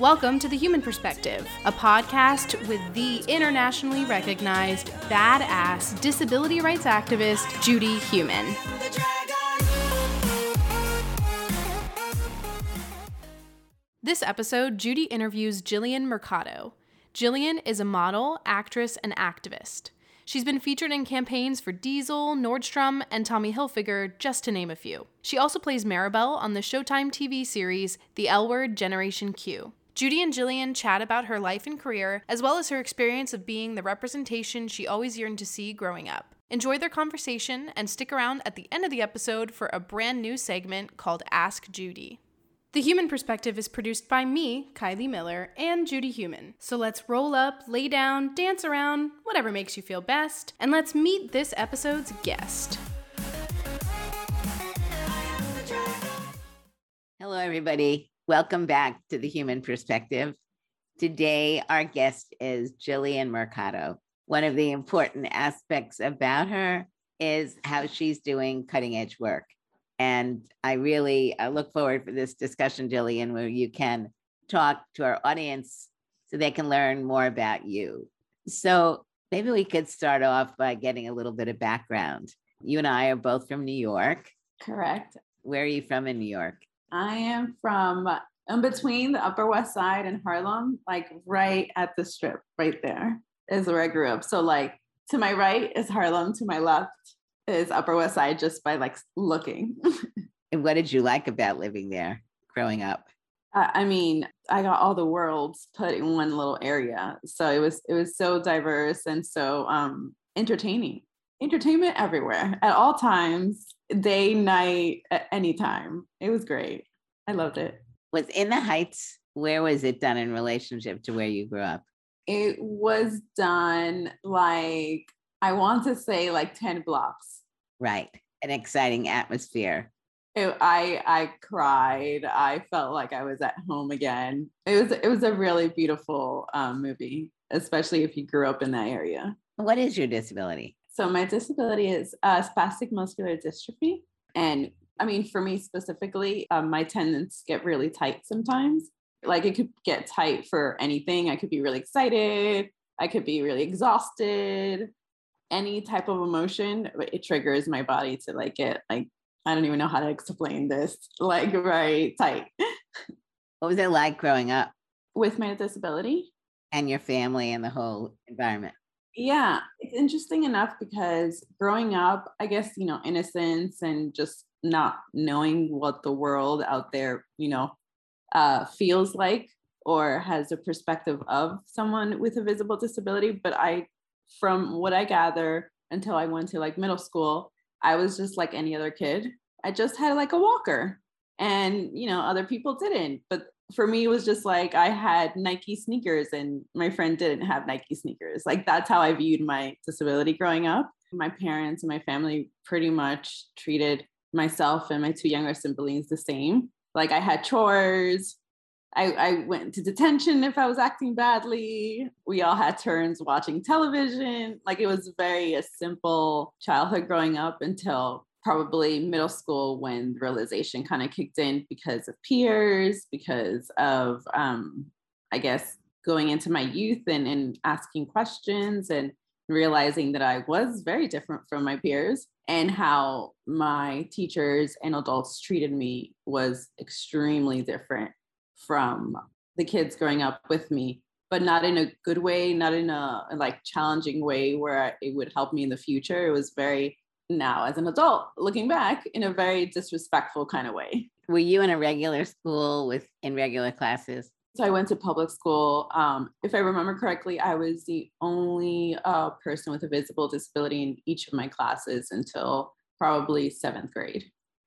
Welcome to The Heumann Perspective, a podcast with the internationally recognized badass disability rights activist, Judy Heumann. This episode, Judy interviews Jillian Mercado. Jillian is a model, actress, and activist. She's been featured in campaigns for Diesel, Nordstrom, and Tommy Hilfiger, just to name a few. She also plays Maribel on the Showtime TV series The L Word Generation Q. Judy and Jillian chat about her life and career, as well as her experience of being the representation she always yearned to see growing up. Enjoy their conversation and stick around at the end of the episode for a brand new segment called Ask Judy. The Heumann Perspective is produced by me, Kylie Miller, and Judy Heumann. So let's roll up, lay down, dance around, whatever makes you feel best, and let's meet this episode's guest. Hello, everybody. Welcome back to the Heumann Perspective. Today, our guest is Jillian Mercado. One of the important aspects about her is how she's doing cutting edge work. And I really uh, look forward for this discussion, Jillian, where you can talk to our audience so they can learn more about you. So maybe we could start off by getting a little bit of background. You and I are both from New York. Correct. Where are you from in New York? I am from in between the Upper West Side and Harlem, like right at the strip, right there is where I grew up. So, like, to my right is Harlem, to my left is Upper West Side just by like looking. and what did you like about living there growing up? I mean, I got all the worlds put in one little area. So it was it was so diverse and so um entertaining. Entertainment everywhere at all times, day, night, at any time. It was great. I loved it. Was in the Heights, where was it done in relationship to where you grew up? It was done like I want to say like 10 blocks. Right. An exciting atmosphere. It, I I cried. I felt like I was at home again. It was it was a really beautiful um, movie, especially if you grew up in that area. What is your disability? So my disability is uh, spastic muscular dystrophy, and I mean for me specifically, um, my tendons get really tight sometimes. Like it could get tight for anything. I could be really excited. I could be really exhausted any type of emotion, it triggers my body to like get like I don't even know how to explain this, like very tight. What was it like growing up with my disability and your family and the whole environment? Yeah, it's interesting enough because growing up, I guess, you know, innocence and just not knowing what the world out there, you know, uh, feels like or has a perspective of someone with a visible disability. But I from what I gather until I went to like middle school, I was just like any other kid. I just had like a walker and you know other people didn't but for me it was just like i had nike sneakers and my friend didn't have nike sneakers like that's how i viewed my disability growing up my parents and my family pretty much treated myself and my two younger siblings the same like i had chores I, I went to detention if I was acting badly. We all had turns watching television. Like it was very a simple childhood growing up until probably middle school when the realization kind of kicked in because of peers, because of um, I guess going into my youth and, and asking questions and realizing that I was very different from my peers and how my teachers and adults treated me was extremely different from the kids growing up with me but not in a good way not in a like challenging way where it would help me in the future. It was very now as an adult looking back in a very disrespectful kind of way were you in a regular school with in regular classes so i went to public school um, if i remember correctly i was the only uh, person with a visible disability in each of my classes until probably seventh grade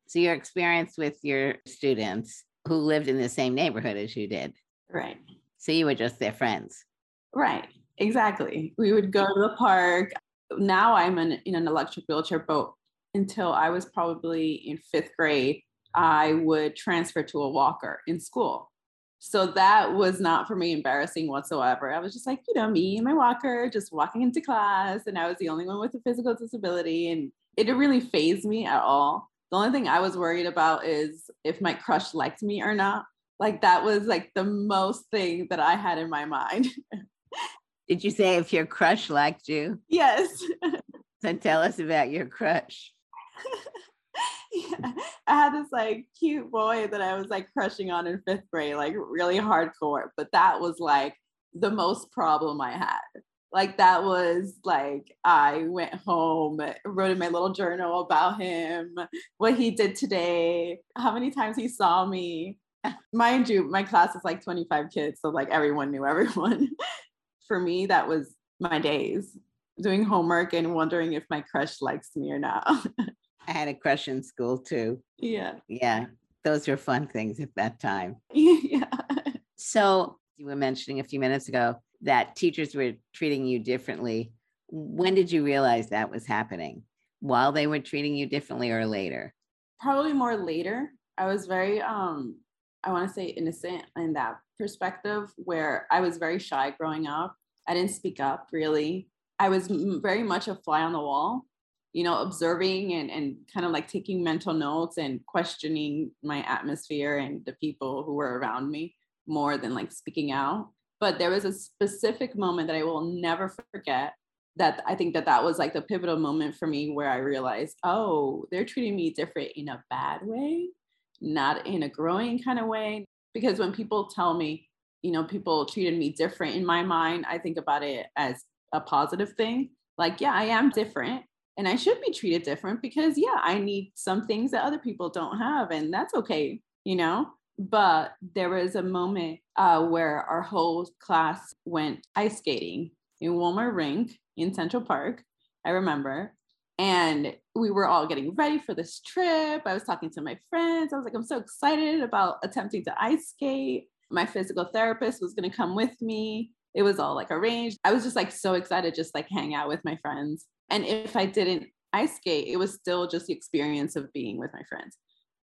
so your experience with your students who lived in the same neighborhood as you did. Right. So you were just their friends. Right. Exactly. We would go to the park. Now I'm in, in an electric wheelchair, but until I was probably in fifth grade, I would transfer to a walker in school. So that was not for me embarrassing whatsoever. I was just like, you know, me and my walker just walking into class, and I was the only one with a physical disability. And it didn't really phase me at all. The only thing I was worried about is if my crush liked me or not. Like that was like the most thing that I had in my mind. Did you say if your crush liked you? Yes. so tell us about your crush. yeah. I had this like cute boy that I was like crushing on in fifth grade, like really hardcore. But that was like the most problem I had. Like that was like I went home, wrote in my little journal about him, what he did today, how many times he saw me. Mind you, my class is like 25 kids, so like everyone knew everyone. For me, that was my days doing homework and wondering if my crush likes me or not. I had a crush in school too. Yeah. Yeah. Those were fun things at that time. yeah. So you were mentioning a few minutes ago that teachers were treating you differently. When did you realize that was happening? While they were treating you differently or later? Probably more later. I was very um I want to say innocent in that perspective where I was very shy growing up. I didn't speak up really. I was very much a fly on the wall you know, observing and, and kind of like taking mental notes and questioning my atmosphere and the people who were around me more than like speaking out. But there was a specific moment that I will never forget that I think that that was like the pivotal moment for me where I realized, oh, they're treating me different in a bad way, not in a growing kind of way. Because when people tell me, you know, people treated me different in my mind, I think about it as a positive thing. Like, yeah, I am different and I should be treated different because yeah, I need some things that other people don't have, and that's okay, you know. But there was a moment uh, where our whole class went ice skating in Wollman Rink in Central Park. I remember, and we were all getting ready for this trip. I was talking to my friends. I was like, I'm so excited about attempting to ice skate. My physical therapist was going to come with me. It was all like arranged. I was just like so excited, just like hang out with my friends. And if I didn't ice skate, it was still just the experience of being with my friends.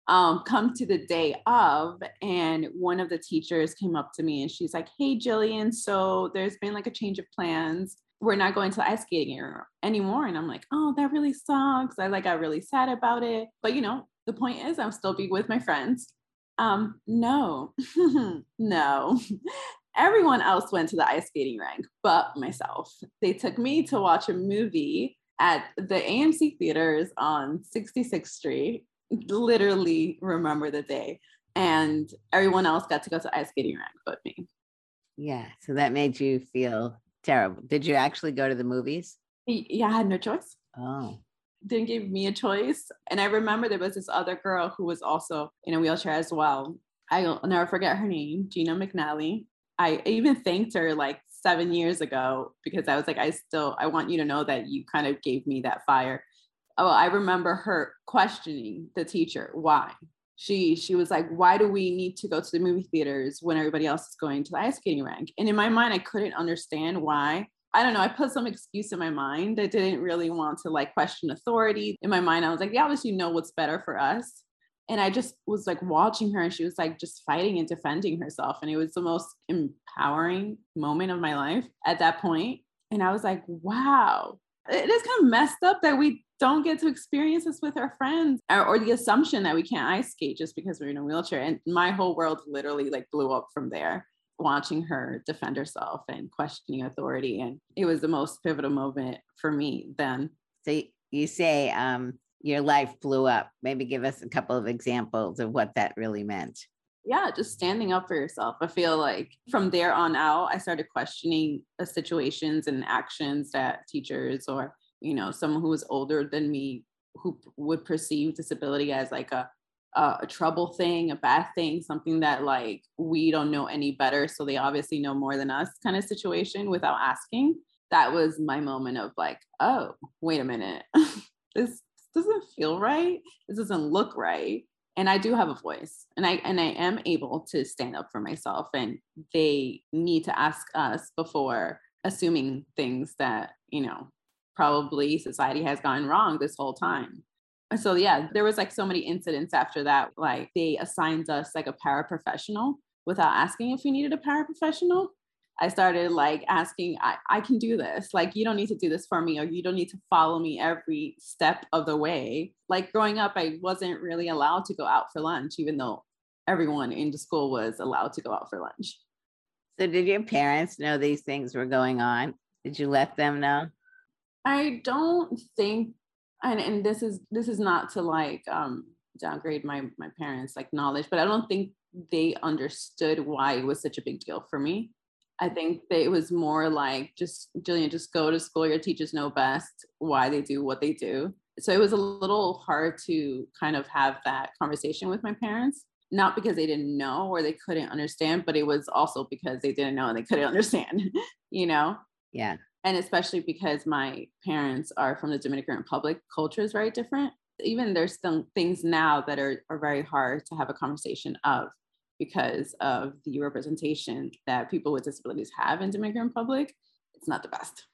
Um, come to the day of, and one of the teachers came up to me and she's like, Hey, Jillian, so there's been like a change of plans. We're not going to ice skating anymore. And I'm like, Oh, that really sucks. I like got really sad about it. But you know, the point is, I'm still be with my friends. Um, no, no. Everyone else went to the ice skating rink but myself. They took me to watch a movie at the AMC theaters on 66th Street. Literally remember the day. And everyone else got to go to ice skating rink but me. Yeah. So that made you feel terrible. Did you actually go to the movies? Yeah, I had no choice. Oh. Didn't give me a choice. And I remember there was this other girl who was also in a wheelchair as well. I'll never forget her name, Gina McNally. I even thanked her like seven years ago because I was like, I still, I want you to know that you kind of gave me that fire. Oh, I remember her questioning the teacher why. She she was like, why do we need to go to the movie theaters when everybody else is going to the ice skating rink? And in my mind, I couldn't understand why. I don't know. I put some excuse in my mind. I didn't really want to like question authority. In my mind, I was like, yeah, obviously you know what's better for us and I just was like watching her and she was like just fighting and defending herself. And it was the most empowering moment of my life at that point. And I was like, wow, it is kind of messed up that we don't get to experience this with our friends or, or, the assumption that we can't ice skate just because we're in a wheelchair. And my whole world literally like blew up from there watching her defend herself and questioning authority. And it was the most pivotal moment for me then. So you say um, your life blew up. Maybe give us a couple of examples of what that really meant. Yeah, just standing up for yourself. I feel like from there on out, I started questioning the situations and actions that teachers or, you know, someone who was older than me who would perceive disability as like a uh, a trouble thing, a bad thing, something that like we don't know any better, so they obviously know more than us kind of situation without asking. That was my moment of like, oh, wait a minute. this doesn't feel right. This doesn't look right. And I do have a voice and I and I am able to stand up for myself. And they need to ask us before assuming things that, you know, probably society has gone wrong this whole time. So yeah, there was like so many incidents after that. Like they assigned us like a paraprofessional without asking if we needed a paraprofessional. I started like asking, I, I can do this. Like, you don't need to do this for me, or you don't need to follow me every step of the way. Like, growing up, I wasn't really allowed to go out for lunch, even though everyone in the school was allowed to go out for lunch. So, did your parents know these things were going on? Did you let them know? I don't think, and, and this is this is not to like um, downgrade my my parents like knowledge, but I don't think they understood why it was such a big deal for me. I think that it was more like just Jillian, just go to school. Your teachers know best why they do what they do. So it was a little hard to kind of have that conversation with my parents, not because they didn't know or they couldn't understand, but it was also because they didn't know and they couldn't understand, you know? Yeah. And especially because my parents are from the Dominican Republic, culture is very different. Even there's some things now that are, are very hard to have a conversation of because of the representation that people with disabilities have in Dominican Republic, it's not the best.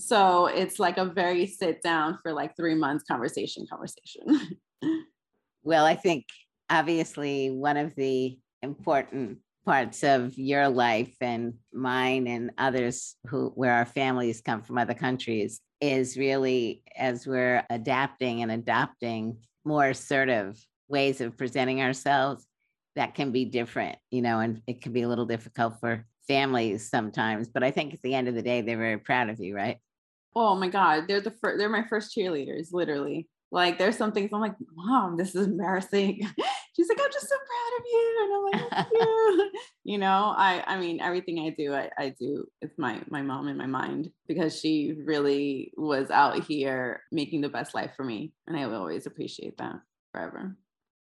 So it's like a very sit down for like three months conversation conversation. well, I think obviously one of the important parts of your life and mine and others who where our families come from other countries is really as we're adapting and adopting more assertive ways of presenting ourselves that can be different, you know, and it can be a little difficult for families sometimes. But I think at the end of the day, they're very proud of you, right? Oh my God, they're the first, they're my first cheerleaders, literally. Like there's some things I'm like, mom, this is embarrassing. She's like, I'm just so proud of you. And I'm like, you. you know, I I mean, everything I do, I, I do with my my mom in my mind because she really was out here making the best life for me. And I will always appreciate that forever.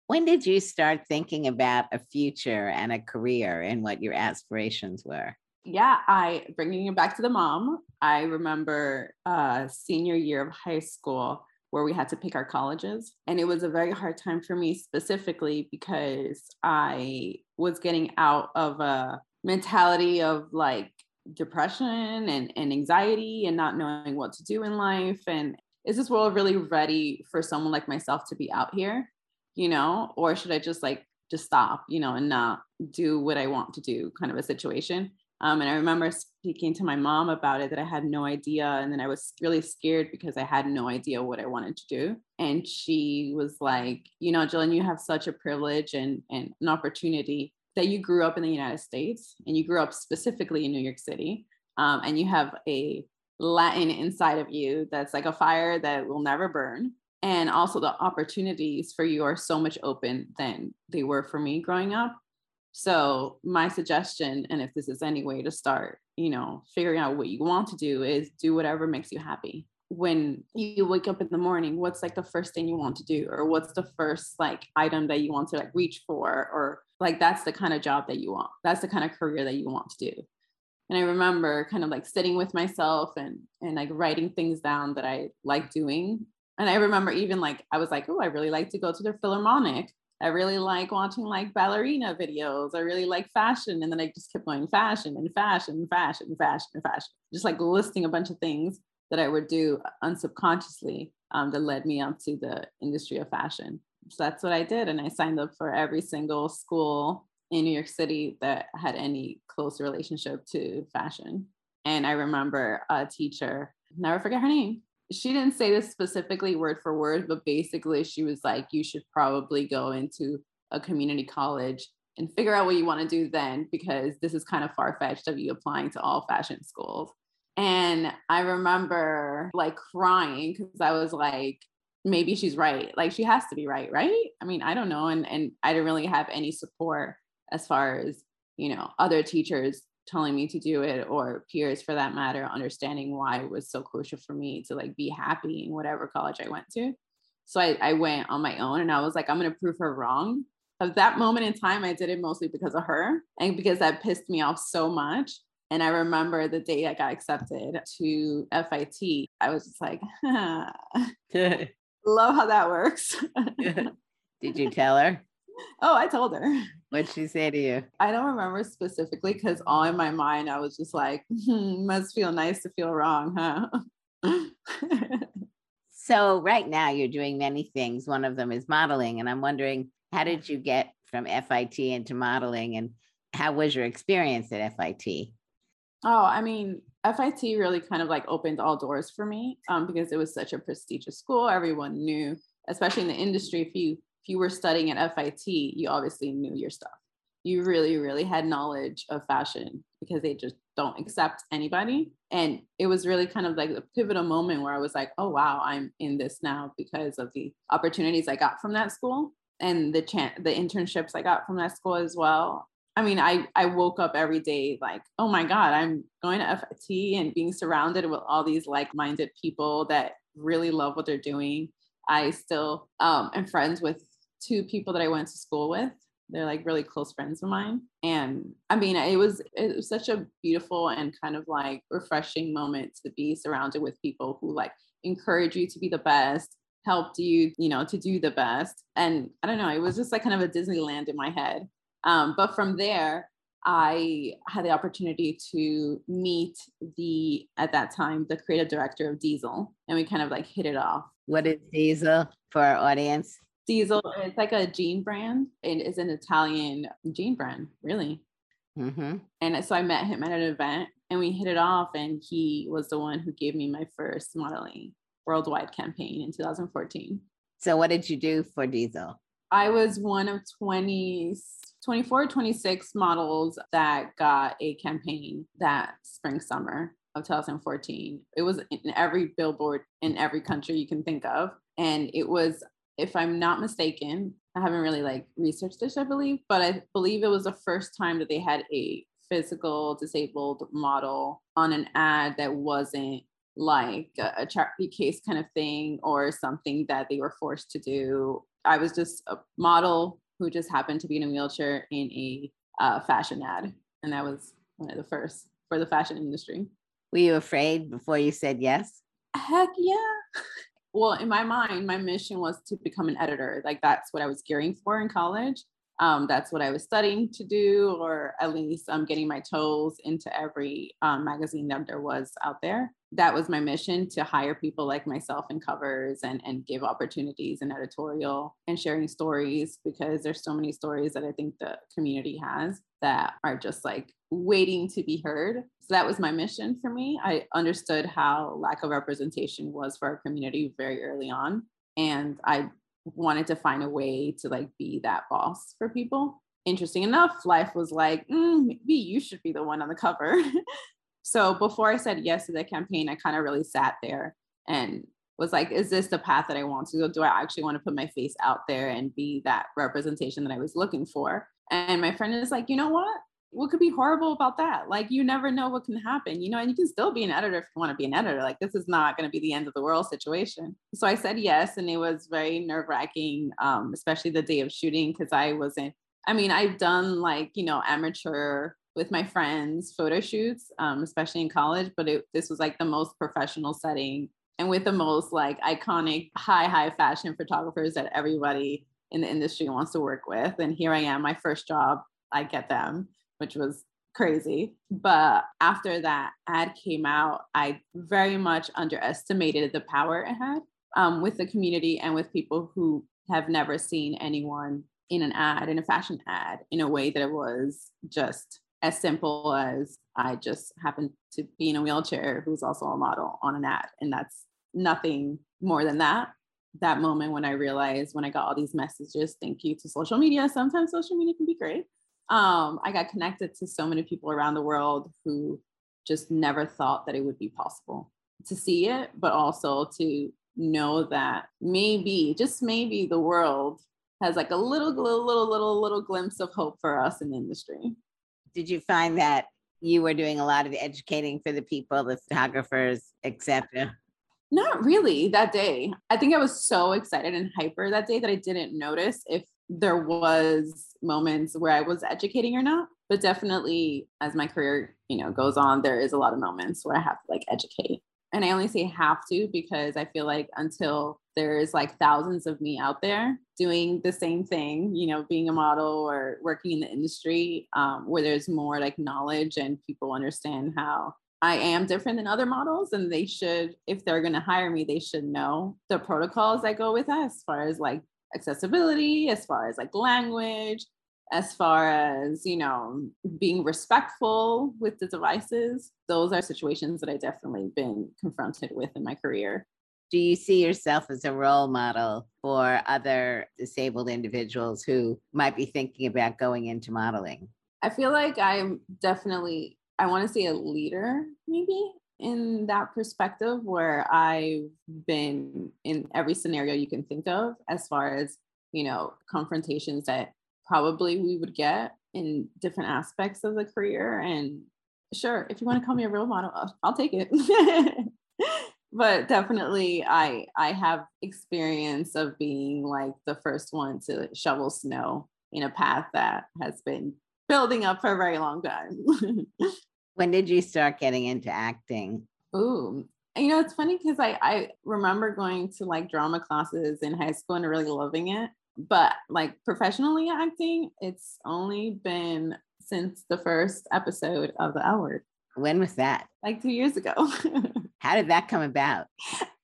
When did you start thinking about a future and a career and what your aspirations were? Yeah, I bringing it back to the mom. I remember uh, senior year of high school where we had to pick our colleges, and it was a very hard time for me specifically because I was getting out of a mentality of like depression and, and anxiety and not knowing what to do in life and is this world really ready for someone like myself to be out here you know, or should I just like just stop, you know, and not do what I want to do kind of a situation. Um, and I remember speaking to my mom about it that I had no idea. And then I was really scared because I had no idea what I wanted to do. And she was like, you know, Jillian, you have such a privilege and, and an opportunity that you grew up in the United States and you grew up specifically in New York City. Um, and you have a Latin inside of you that's like a fire that will never burn and also the opportunities for you are so much open than they were for me growing up. So my suggestion and if this is any way to start you know figuring out what you want to do is do whatever makes you happy. When you wake up in the morning what's like the first thing you want to do? Or what's the first like item that you want to like reach for? Or like that's the kind of job that you want. That's the kind of career that you want to do. And i remember kind of like sitting with myself and and like writing things down that i like doing and I remember even like I was like, oh, I really like to go to their Philharmonic. I really like watching like ballerina videos. I really like fashion. And then I just kept going fashion and fashion, and fashion, and fashion, and fashion. Just like listing a bunch of things that I would do unsubconsciously um, that led me up to the industry of fashion. So that's what I did. And I signed up for every single school in New York City that had any close relationship to fashion. And I remember a teacher, never forget her name, she didn't say this specifically word for word, but basically she was like, you should probably go into a community college and figure out what you want to do then, because this is kind of far fetched of you applying to all fashion schools. And I remember like crying because I was like, maybe she's right. Like she has to be right, right? I mean, I don't know. And and I didn't really have any support as far as, you know, other teachers telling me to do it or peers for that matter understanding why it was so crucial for me to like be happy in whatever college i went to. So i, I went on my own and i was like i'm going to prove her wrong. Of that moment in time i did it mostly because of her and because that pissed me off so much. And i remember the day i got accepted to FIT i was just like love how that works. Did you tell her? Oh, I told her. What'd she say to you? I don't remember specifically because all in my mind, I was just like, hmm, must feel nice to feel wrong, huh? so, right now, you're doing many things. One of them is modeling. And I'm wondering, how did you get from FIT into modeling and how was your experience at FIT? Oh, I mean, FIT really kind of like opened all doors for me um, because it was such a prestigious school. Everyone knew, especially in the industry, if you you were studying at FIT, you obviously knew your stuff. You really, really had knowledge of fashion because they just don't accept anybody. And it was really kind of like a pivotal moment where I was like, oh, wow, I'm in this now because of the opportunities I got from that school and the chance, the internships I got from that school as well. I mean, I, I woke up every day like, oh my God, I'm going to FIT and being surrounded with all these like minded people that really love what they're doing. I still um, am friends with two people that I went to school with. They're like really close friends of mine. And I mean, it was it was such a beautiful and kind of like refreshing moment to be surrounded with people who like encourage you to be the best, helped you, you know, to do the best. And I don't know, it was just like kind of a Disneyland in my head. Um, but from there, I had the opportunity to meet the, at that time, the creative director of Diesel, and we kind of like hit it off. What is Diesel for our audience? Diesel, it's like a jean brand. It is an Italian jean brand, really. Mm-hmm. And so I met him at an event and we hit it off. And he was the one who gave me my first modeling worldwide campaign in 2014. So, what did you do for Diesel? I was one of 20, 24, 26 models that got a campaign that spring, summer of 2014. It was in every billboard in every country you can think of. And it was if I'm not mistaken, I haven't really like researched this, I believe, but I believe it was the first time that they had a physical disabled model on an ad that wasn't like a, a charity case kind of thing or something that they were forced to do. I was just a model who just happened to be in a wheelchair in a uh, fashion ad. And that was one of the first for the fashion industry. Were you afraid before you said yes? Heck yeah. well in my mind my mission was to become an editor. Like that's what i was gearing for in college. Um, that's what i was studying to do or at least i'm um, getting my toes into every um, magazine that there was out there. That was my mission to hire people like myself in covers and, and give opportunities in editorial and sharing stories because there's so many stories that i think the community has that are just like waiting to be heard. So that was my mission for me. I understood how lack of representation was for our community very early on. And I wanted to find a way to like be that boss for people. Interesting enough, life was like, mm, maybe you should be the one on the cover. so before I said yes to the campaign, I kind of really sat there and was like, is this the path that I want to go? Do I actually want to put my face out there and be that representation that I was looking for? And my friend is like, you know what? What could be horrible about that? Like you never know what can happen, you know, and you can still be an editor if you want to be an editor. Like this is not going to be the end of the world situation. So I said yes, and it was very nerve wracking, um, especially the day of shooting because I wasn't. I mean, I've done like you know amateur with my friends photo shoots, um, especially in college, but it, this was like the most professional setting and with the most like iconic high high fashion photographers that everybody in the industry wants to work with. And here I am, my first job. I get them which was crazy. But after that ad came out, I very much underestimated the power it had um, with the community and with people who have never seen anyone in an ad, in a fashion ad, in a way that it was just as simple as I just happened to be in a wheelchair who's also a model on an ad. And that's nothing more than that. That moment when I realized when I got all these messages, thank you to social media. Sometimes social media can be great um, I got connected to so many people around the world who just never thought that it would be possible to see it, but also to know that maybe, just maybe, the world has like a little, little, little, little, little glimpse of hope for us in the industry. Did you find that you were doing a lot of educating for the people, the photographers, etc.? Not really that day. I think I was so excited and hyper that day that I didn't notice if there was moments where I was educating or not, but definitely as my career, you know, goes on, there is a lot of moments where I have to like educate. And I only say have to because I feel like until there's like thousands of me out there doing the same thing, you know, being a model or working in the industry um, where there's more like knowledge and people understand how I am different than other models and they should, if they're going to hire me, they should know the protocols that go with that as far as like accessibility, as far as like language, as far as, you know, being respectful with the devices. Those are situations that I definitely been confronted with in my career. Do you see yourself as a role model for other disabled individuals who might be thinking about going into modeling? I feel like I'm definitely, I want to say a leader, maybe in that perspective, where I've been in every scenario you can think of as far as, you know, confrontations that probably we would get in different aspects of the career. And sure, if you want to call me a role model, I'll, I'll take it. but definitely I I have experience of being like the first one to shovel snow in a path that has been building up for a very long time. when did you start getting into acting? Ooh, you know, it's funny because I, I remember going to like drama classes in high school and really loving it. But like professionally acting, it's only been since the first episode of The L Word. When was that? Like two years ago. How did that come about?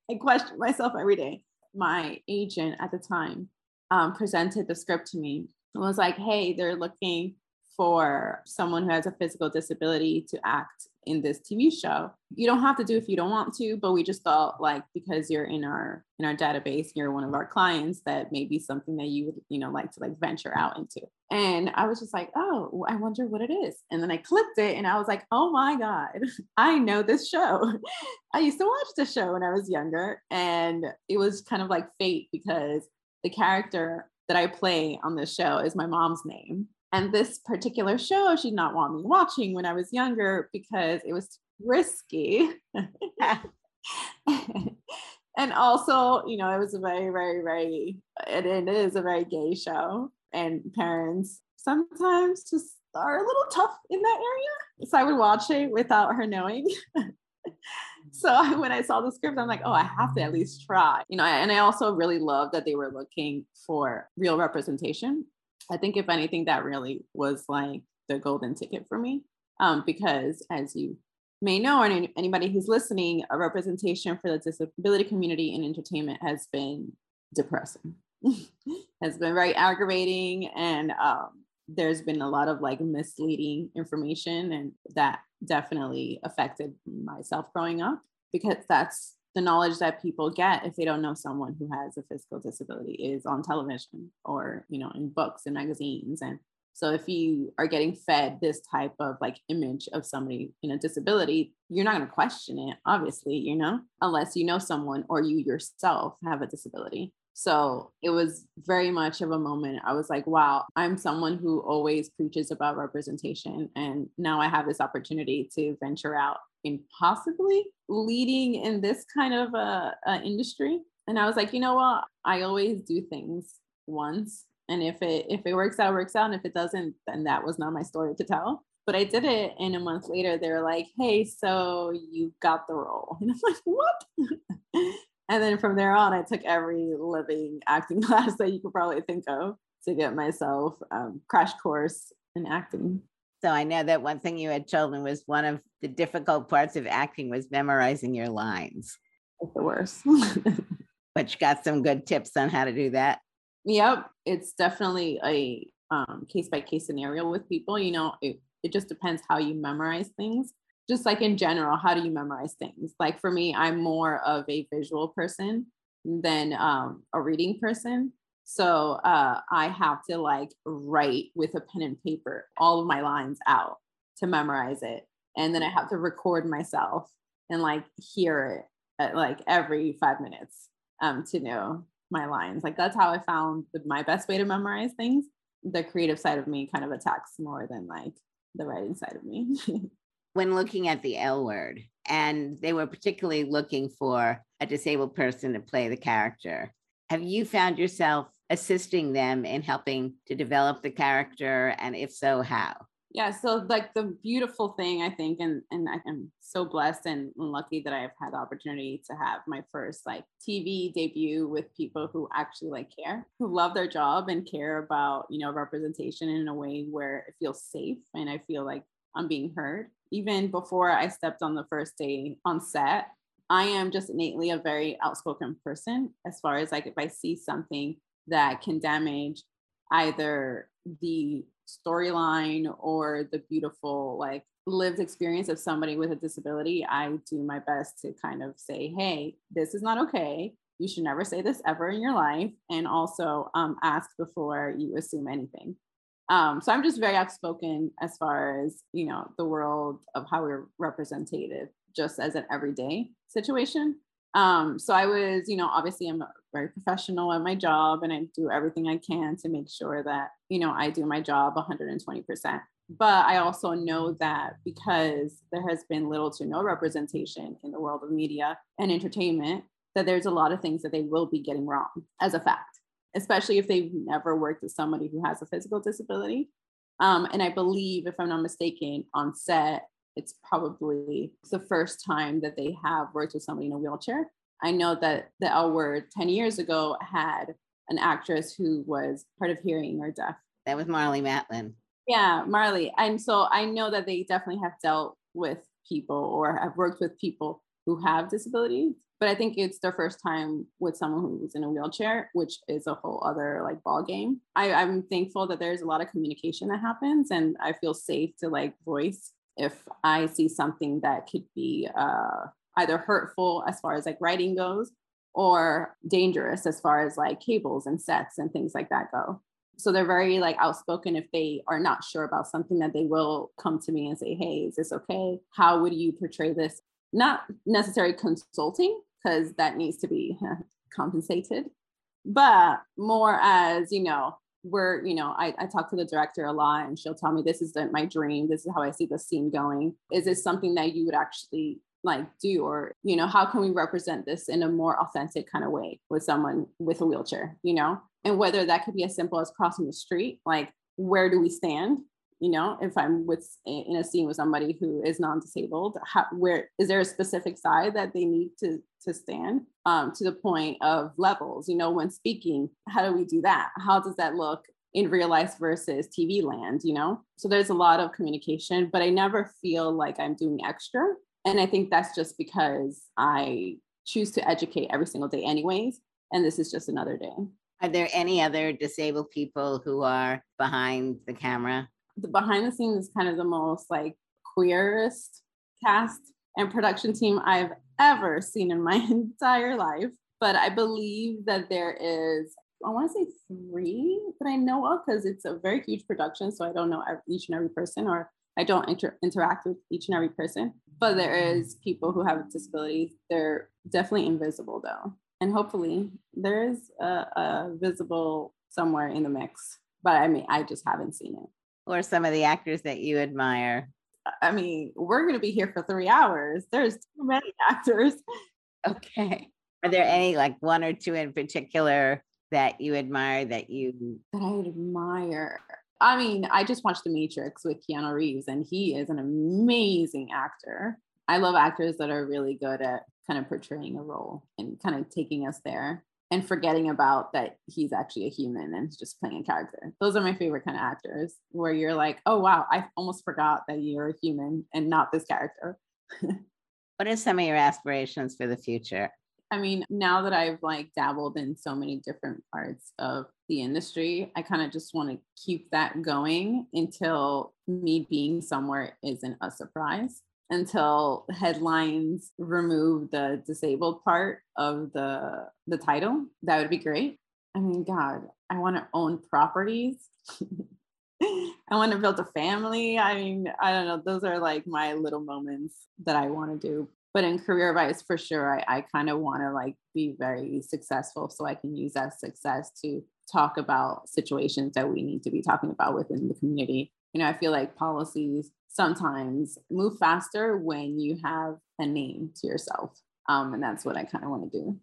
I question myself every day. My agent at the time um, presented the script to me and was like, hey, they're looking for someone who has a physical disability to act in this TV show. You don't have to do if you don't want to, but we just thought like because you're in our in our database, you're one of our clients that may be something that you would, you know, like to like venture out into. And I was just like, oh, I wonder what it is. And then I clicked it and I was like, oh my God, I know this show. I used to watch the show when I was younger. And it was kind of like fate because the character that I play on this show is my mom's name. And this particular show, she did not want me watching when I was younger because it was risky. and also, you know, it was a very, very, very, and it is a very gay show. And parents sometimes just are a little tough in that area. So I would watch it without her knowing. so when I saw the script, I'm like, oh, I have to at least try. You know, and I also really love that they were looking for real representation I think if anything, that really was like the golden ticket for me. Um, because as you may know, and anybody who's listening, a representation for the disability community in entertainment has been depressing, has been very aggravating, and um, there's been a lot of like misleading information, and that definitely affected myself growing up because that's the knowledge that people get if they don't know someone who has a physical disability is on television or you know in books and magazines and so if you are getting fed this type of like image of somebody in a disability you're not going to question it obviously you know unless you know someone or you yourself have a disability so it was very much of a moment. I was like, wow, I'm someone who always preaches about representation. And now I have this opportunity to venture out in possibly leading in this kind of a, a industry. And I was like, you know what? I always do things once. And if it if it works out, works out. And if it doesn't, then that was not my story to tell. But I did it. And a month later, they were like, hey, so you got the role. And I'm like, what? and then from there on, I took every living acting class that you could probably think of to get myself um, crash course in acting. So I know that one thing you had told me was one of the difficult parts of acting was memorizing your lines. It's the worst. but you got some good tips on how to do that. Yep. It's definitely a case by case scenario with people. You know, it, it just depends how you memorize things. Just like in general, how do you memorize things? Like for me, I'm more of a visual person than um, a reading person. So uh, I have to like write with a pen and paper all of my lines out to memorize it. And then I have to record myself and like hear it at like every five minutes um, to know my lines. Like that's how I found the, my best way to memorize things. The creative side of me kind of attacks more than like the writing side of me. when looking at the L word, and they were particularly looking for a disabled person to play the character. Have you found yourself assisting them in helping to develop the character? And if so, how? Yeah, so like the beautiful thing I think, and and I am so blessed and lucky that I've had the opportunity to have my first like TV debut with people who actually like care, who love their job and care about you know representation in a way where it feels safe and I feel like I'm being heard. Even before I stepped on the first day on set, I am just innately a very outspoken person as far as like if I see something that can damage either the storyline or the beautiful like lived experience of somebody with a disability, I do my best to kind of say, hey, this is not okay. You should never say this ever in your life. And also um, ask before you assume anything. Um, so I'm just very outspoken as far as, you know, the world of how we're represented just as an everyday situation. Um, so I was, you know, obviously I'm very professional at my job and I do everything I can to make sure that, you know, I do my job 120%. But I also know that because there has been little to no representation in the world of media and entertainment, that there's a lot of things that they will be getting wrong as a fact, especially if they've never worked with somebody who has a physical disability. Um, and I believe, if I'm not mistaken, on set, it's probably the first time that they have worked with somebody in a wheelchair. I know that the L Word 10 years ago had an actress who was hard of hearing or deaf. That was Marlee Matlin. Yeah, Marley. And so I know that they definitely have dealt with people or have worked with people who have disabilities. But I think it's their first time with someone who's in a wheelchair, which is a whole other like ball game. I, I'm thankful that there's a lot of communication that happens and I feel safe to like voice if I see something that could be uh, either hurtful as far as like writing goes or dangerous as far as like cables and sets and things like that go. So they're very like outspoken if they are not sure about something that they will come to me and say hey is this okay? How would you portray this? Not necessarily consulting because that needs to be compensated but more as you know we're you know I, I talk to the director a lot and she'll tell me this is the, my dream. This is how i see the scene going. Is this something that you would actually like do? Or you know how can we represent this in a more authentic kind of way with someone with a wheelchair you know? And whether that could be as simple as crossing the street like where do we stand you know if i'm with in a scene with somebody who is non-disabled how, where is there a specific side that they need to to stand um, to the point of levels you know when speaking how do we do that how does that look in real life versus tv land you know so there's a lot of communication but i never feel like i'm doing extra and I think that's just because I choose to educate every single day, anyways. And this is just another day. Are there any other disabled people who are behind the camera? The behind the scenes is kind of the most like queerest cast and production team I've ever seen in my entire life. But I believe that there is, I want to say three that I know of because it's a very huge production. So I don't know each and every person or I don't inter- interact with each and every person, but there is people who have disabilities. They're definitely invisible though, and hopefully there is a, a visible somewhere in the mix. But I mean, I just haven't seen it. Or some of the actors that you admire. I mean, we're going to be here for three hours. There's too many actors. Okay. Are there any like one or two in particular that you admire that you that I admire? I mean, I just watched The Matrix with Keanu Reeves, and he is an amazing actor. I love actors that are really good at kind of portraying a role and kind of taking us there and forgetting about that he's actually a human and just playing a character. Those are my favorite kind of actors where you're like, oh, wow, I almost forgot that you're a human and not this character. what are some of your aspirations for the future? I mean, now that I've like dabbled in so many different parts of the industry, I kind of just want to keep that going until me being somewhere isn't a surprise. Until headlines remove the disabled part of the the title, that would be great. I mean, God, I want to own properties. I want to build a family. I mean, I don't know. Those are like my little moments that I want to do but in career advice for sure i, I kind of want to like be very successful so i can use that success to talk about situations that we need to be talking about within the community you know i feel like policies sometimes move faster when you have a name to yourself um, and that's what i kind of want to do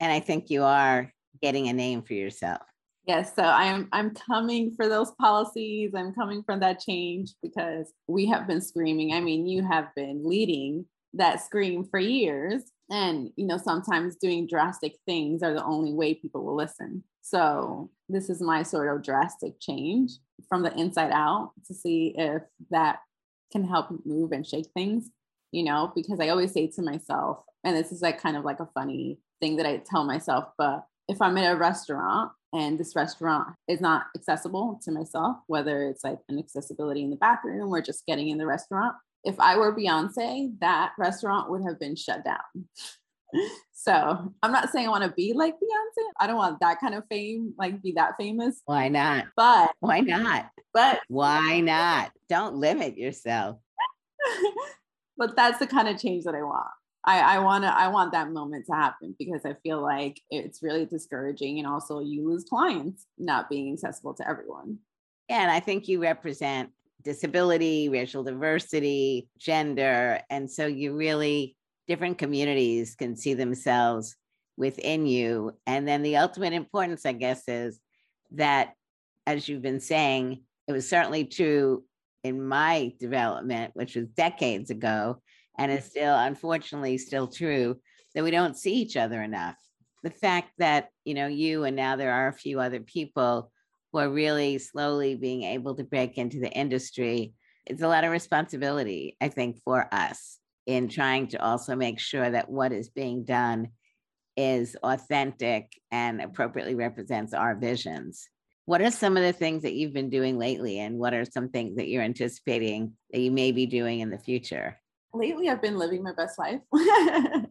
and i think you are getting a name for yourself Yes, so I'm I'm coming for those policies. I'm coming for that change because we have been screaming. I mean, you have been leading that scream for years and you know sometimes doing drastic things are the only way people will listen so this is my sort of drastic change from the inside out to see if that can help move and shake things you know because i always say to myself and this is like kind of like a funny thing that i tell myself but if i'm in a restaurant and this restaurant is not accessible to myself, whether it's like an accessibility in the bathroom or just getting in the restaurant. If I were Beyonce, that restaurant would have been shut down. so I'm not saying I want to be like Beyonce. I don't want that kind of fame, like be that famous. Why not? But why not? But why not? Don't limit yourself. but that's the kind of change that I want. I, I want to I want that moment to happen because I feel like it's really discouraging and also you lose clients not being accessible to everyone. Yeah, and I think you represent disability, racial diversity, gender, and so you really different communities can see themselves within you. And then the ultimate importance, I guess, is that as you've been saying, it was certainly true in my development, which was decades ago, and is mm-hmm. still unfortunately still true that we don't see each other enough the fact that you know you and now there are a few other people who are really slowly being able to break into the industry it's a lot of responsibility i think for us in trying to also make sure that what is being done is authentic and appropriately represents our visions what are some of the things that you've been doing lately and what are some things that you're anticipating that you may be doing in the future lately I've been living my best life.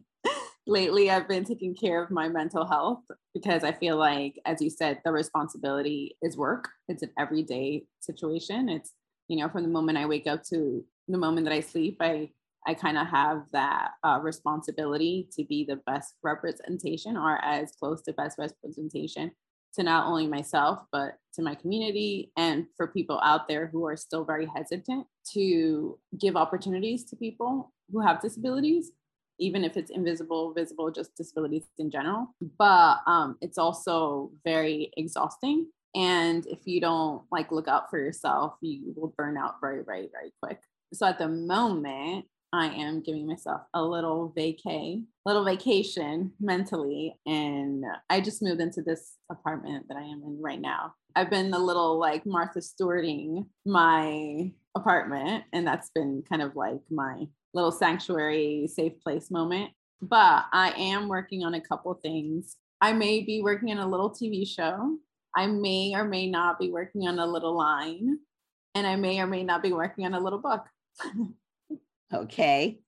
lately I've been taking care of my mental health because I feel like, as you said, the responsibility is work. It's an everyday situation. It's, you know, from the moment I wake up to the moment that I sleep, I I kind of have that uh, responsibility to be the best representation or as close to best representation to not only myself, but to my community and for people out there who are still very hesitant to give opportunities to people who have disabilities, even if it's invisible, visible, just disabilities in general. But um, it's also very exhausting. And if you don't like look out for yourself, you will burn out very, very, very quick. So at the moment, I am giving myself a little vacay, little vacation mentally. And I just moved into this apartment that I am in right now. I've been a little like Martha Stewarting my apartment, and that's been kind of like my little sanctuary, safe place moment. But I am working on a couple things. I may be working on a little TV show. I may or may not be working on a little line, and I may or may not be working on a little book. Okay.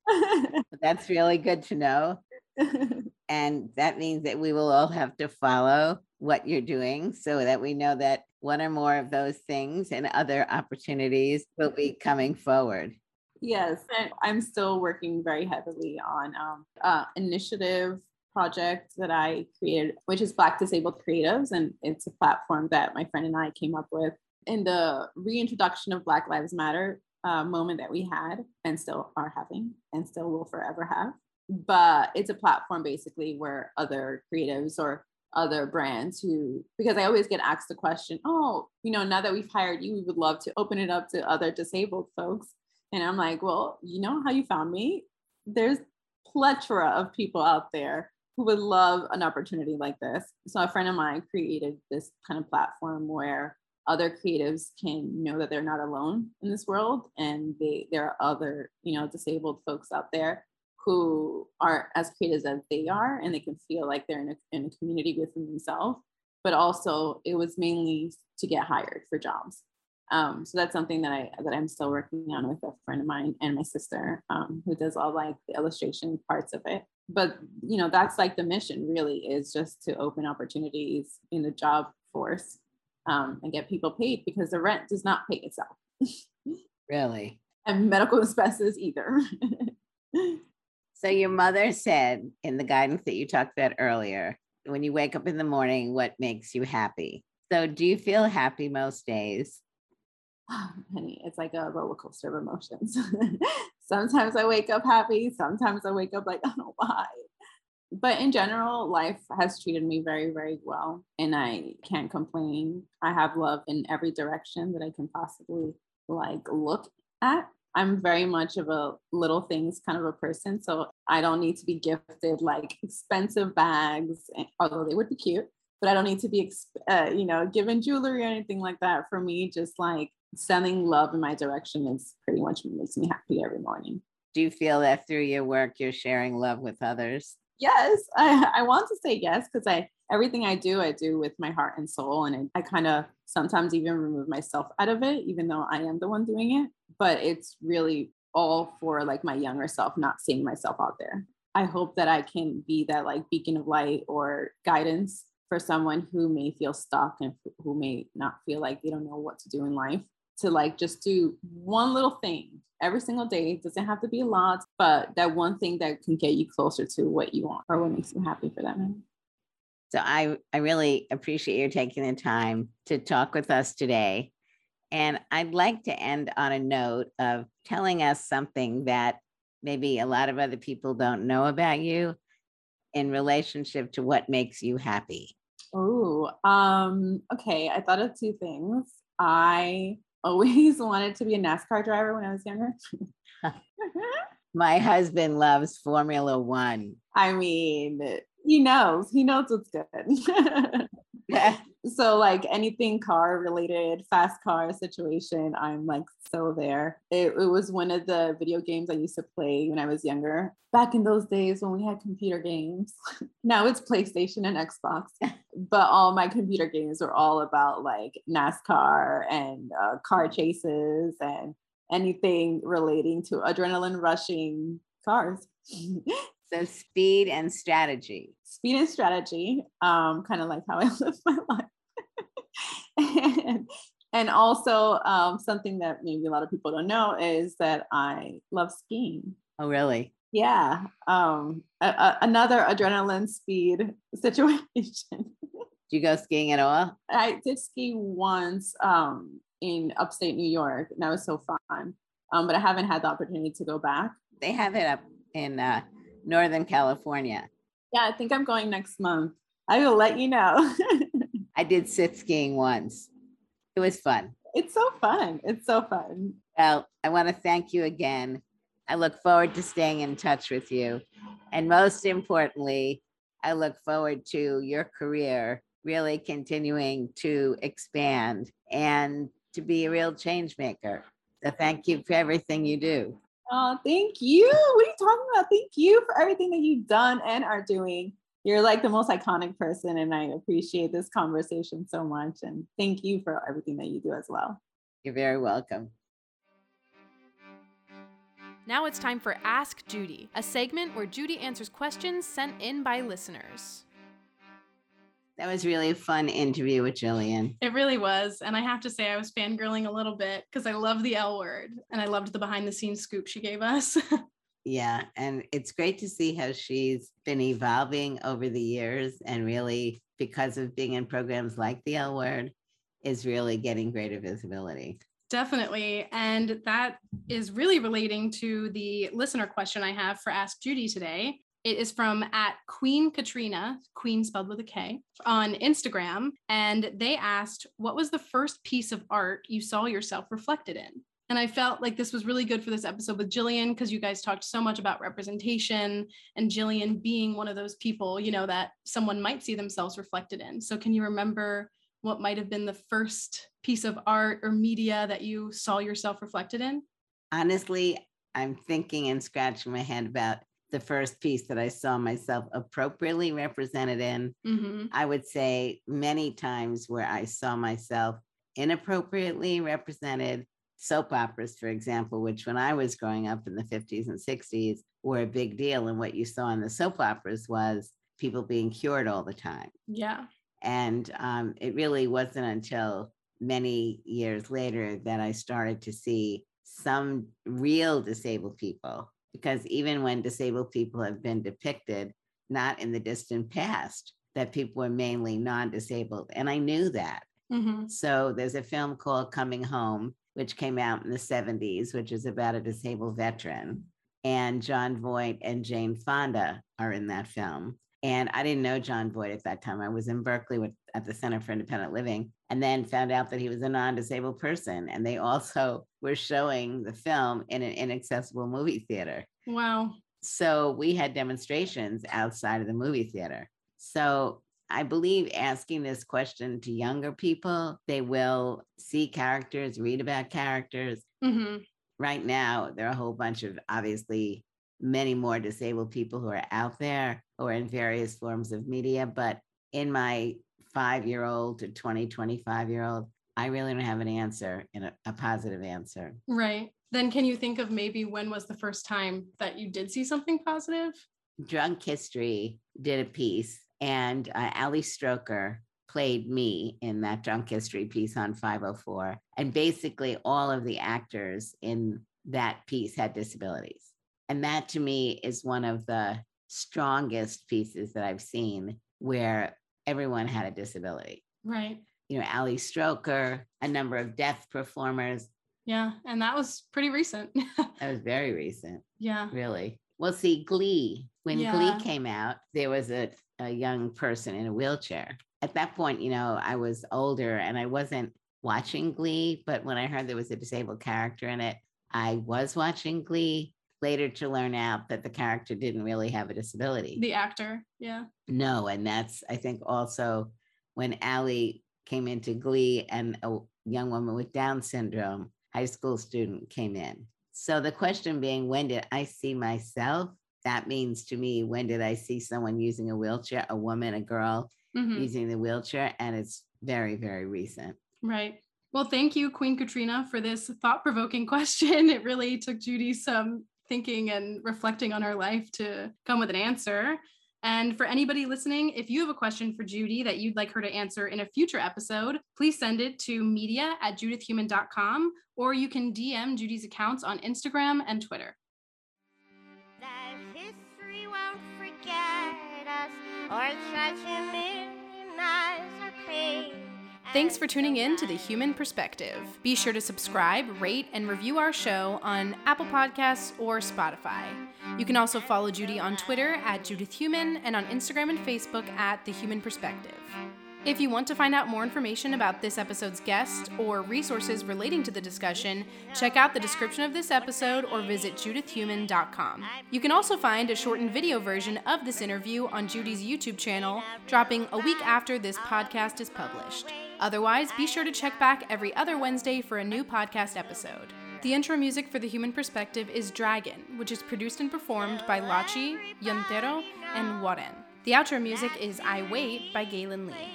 That's really good to know. And that means that we will all have to follow what you're doing so that we know that one or more of those things and other opportunities will be coming forward. Yes, I'm still working very heavily on um, uh, initiative project that I created, which is Black Disabled Creatives, and it's a platform that my friend and I came up with in the reintroduction of Black Lives Matter uh, moment that we had and still are having and still will forever have. But it's a platform basically where other creatives or other brands who, because I always get asked the question, oh, you know, now that we've hired you, we would love to open it up to other disabled folks. And I'm like, well, you know how you found me? There's plethora of people out there who would love an opportunity like this. So a friend of mine created this kind of platform where other creatives can know that they're not alone in this world and they there are other you know disabled folks out there who are as creative as they are and they can feel like they're in a, in a community within themselves but also it was mainly to get hired for jobs um, so that's something that I that I'm still working on with a friend of mine and my sister um, who does all like the illustration parts of it. But you know that's like the mission really is just to open opportunities in the job force um, and get people paid because the rent does not pay itself. really? And medical expenses either. so your mother said in the guidance that you talked about earlier, when you wake up in the morning, what makes you happy? So do you feel happy most days? honey, it's like a roller coaster of emotions. sometimes I wake up happy, sometimes I wake up like, I don't know why but in general, life has treated me very, very well, and I can't complain. I have love in every direction that I can possibly like look at. I'm very much of a little things kind of a person, so I don't need to be gifted like expensive bags, eh, although they would be cute. But I don't need to be, uh, you know, given jewelry or anything like that. For me, just like sending love in my direction is pretty much makes me happy every morning. Do you feel that through your work, you're sharing love with others? yes, I, I want to say yes because I everything I do, I do with my heart and soul. And I, I kind of sometimes even remove myself out of it, even though I am the one doing it. But it's really all for like my younger self, not seeing myself out there. I hope that I can be that like beacon of light or guidance for someone who may feel stuck and who may not feel like they don't know what to do in life to like just do one little thing every single day. It doesn't have to be a lot, but that one thing that can get you closer to what you want or what makes you happy for that them. So I, I really appreciate you taking the time to talk with us today. And I'd like to end on a note of telling us something that maybe a lot of other people don't know about you in relationship to what makes you happy. Oh, um, okay. I thought of two things. I always wanted to be a NASCAR driver when I was younger. My husband loves Formula One. I mean, he knows, he knows what's good. so like anything car related fast car situation i'm like so there it, it, was one of the video games i used to play when i was younger back in those days when we had computer games now it's playstation and xbox but all my computer games were all about like nascar and uh, car chases and anything relating to adrenaline rushing cars so speed and strategy speed and strategy, um, kind of like how I live my life. and, and also um, something that maybe a lot of people don't know is that I love skiing. Oh, really? Yeah. Um, a, a, another adrenaline speed situation. Do you go skiing at all? I did ski once um, in upstate New York, and that was so fun. Um, but I haven't had the opportunity to go back. They have it up in uh, Northern California. Yeah, I think I'm going next month. I will let you know. I did sit skiing once. It was fun. It's so fun. It's so fun. Well, I want to thank you again. I look forward to staying in touch with you. And most importantly, I look forward to your career really continuing to expand and to be a real change maker. So thank you for everything you do. Oh, thank you. What are you talking about? Thank you for everything that you've done and are doing. You're like the most iconic person, and I appreciate this conversation so much. And thank you for everything that you do as well. You're very welcome. Now it's time for Ask Judy, a segment where Judy answers questions sent in by listeners. That was really a fun interview with Jillian. It really was. And I have to say, I was fangirling a little bit because I love the L word and I loved the behind the scenes scoop she gave us. yeah. And it's great to see how she's been evolving over the years and really, because of being in programs like the L word, is really getting greater visibility. Definitely. And that is really relating to the listener question I have for Ask Judy today. It is from at Queen Katrina, Queen spelled with a K, on Instagram. And they asked, What was the first piece of art you saw yourself reflected in? And I felt like this was really good for this episode with Jillian because you guys talked so much about representation and Jillian being one of those people, you know, that someone might see themselves reflected in. So, can you remember what might have been the first piece of art or media that you saw yourself reflected in? Honestly, I'm thinking and scratching my head about the first piece that I saw myself appropriately represented in. Mm-hmm. I would say many times where I saw myself inappropriately represented. Soap operas, for example, which when I was growing up in the 50s and 60s were a big deal. And what you saw in the soap operas was people being cured all the time. Yeah. And um, it really wasn't until many years later that I started to see some real disabled people because even when disabled people have been depicted, not in the distant past, that people were mainly non disabled. And I knew that. Mm-hmm. So there's a film called Coming Home, which came out in the 70s, which is about a disabled veteran. And Jon Voight and Jane Fonda are in that film. And I didn't know Jon Voight at that time. I was in Berkeley with, at the Center for Independent Living and then found out that he was a non disabled person. And they also were showing the film in an inaccessible movie theater. Wow. So we had demonstrations outside of the movie theater. So I believe asking this question to younger people, they will see characters, read about characters. Mm-hmm. Right now, there are a whole bunch of obviously many more disabled people who are out there or in various forms of media. But in my five year old to 20, 25 year old, I really don't have an answer in a, a positive answer. Right. Then can you think of maybe when was the first time that you did see something positive? Drunk History did a piece, and uh, Ali Stroker played me in that Drunk History piece on 504. And basically, all of the actors in that piece had disabilities. And that to me is one of the strongest pieces that I've seen where everyone had a disability. Right. You know, Ali Stroker, a number of deaf performers. Yeah. And that was pretty recent. That was very recent, yeah. really. Well, see, Glee, when Yeah. Glee came out, there was a, a young person in a wheelchair. At that point, you know, I was older and I wasn't watching Glee, but when I heard there was a disabled character in it, I was watching Glee later to learn out that the character didn't really have a disability. The actor. Yeah. No, and that's I think also when Allie came into Glee and a young woman with Down syndrome, high school student, came in. So the question being, when did I see myself? That means to me, when did I see someone using a wheelchair, a woman, a girl Mhm. using the wheelchair? And it's very, very recent. Right. Well, thank you, Queen Katrina, for this thought provoking question. It really took Judy some thinking and reflecting on her life to come with an answer. And for anybody listening, if you have a question for Judy that you'd like her to answer in a future episode, please send it to media at judithheumann.com or you can DM Judy's accounts on Instagram and Twitter. that history won't forget us or try to minimize our pain. Thanks for tuning in to The Heumann Perspective. Be sure to subscribe, rate, and review our show on Apple Podcasts or Spotify. You can also follow Judy on Twitter at Judith Heumann and on Instagram and Facebook at The Heumann Perspective. If you want to find out more information about this episode's guest or resources relating to the discussion, check out the description of this episode or visit judithheumann.com. You can also find a shortened video version of this interview on Judy's YouTube channel, dropping a week after this podcast is published. Otherwise, be sure to check back every other Wednesday for a new podcast episode. The intro music for The Heumann Perspective is Dragon, which is produced and performed by Lachi, Yontero, and Warren. The outro music is I Wait by Galen Lee.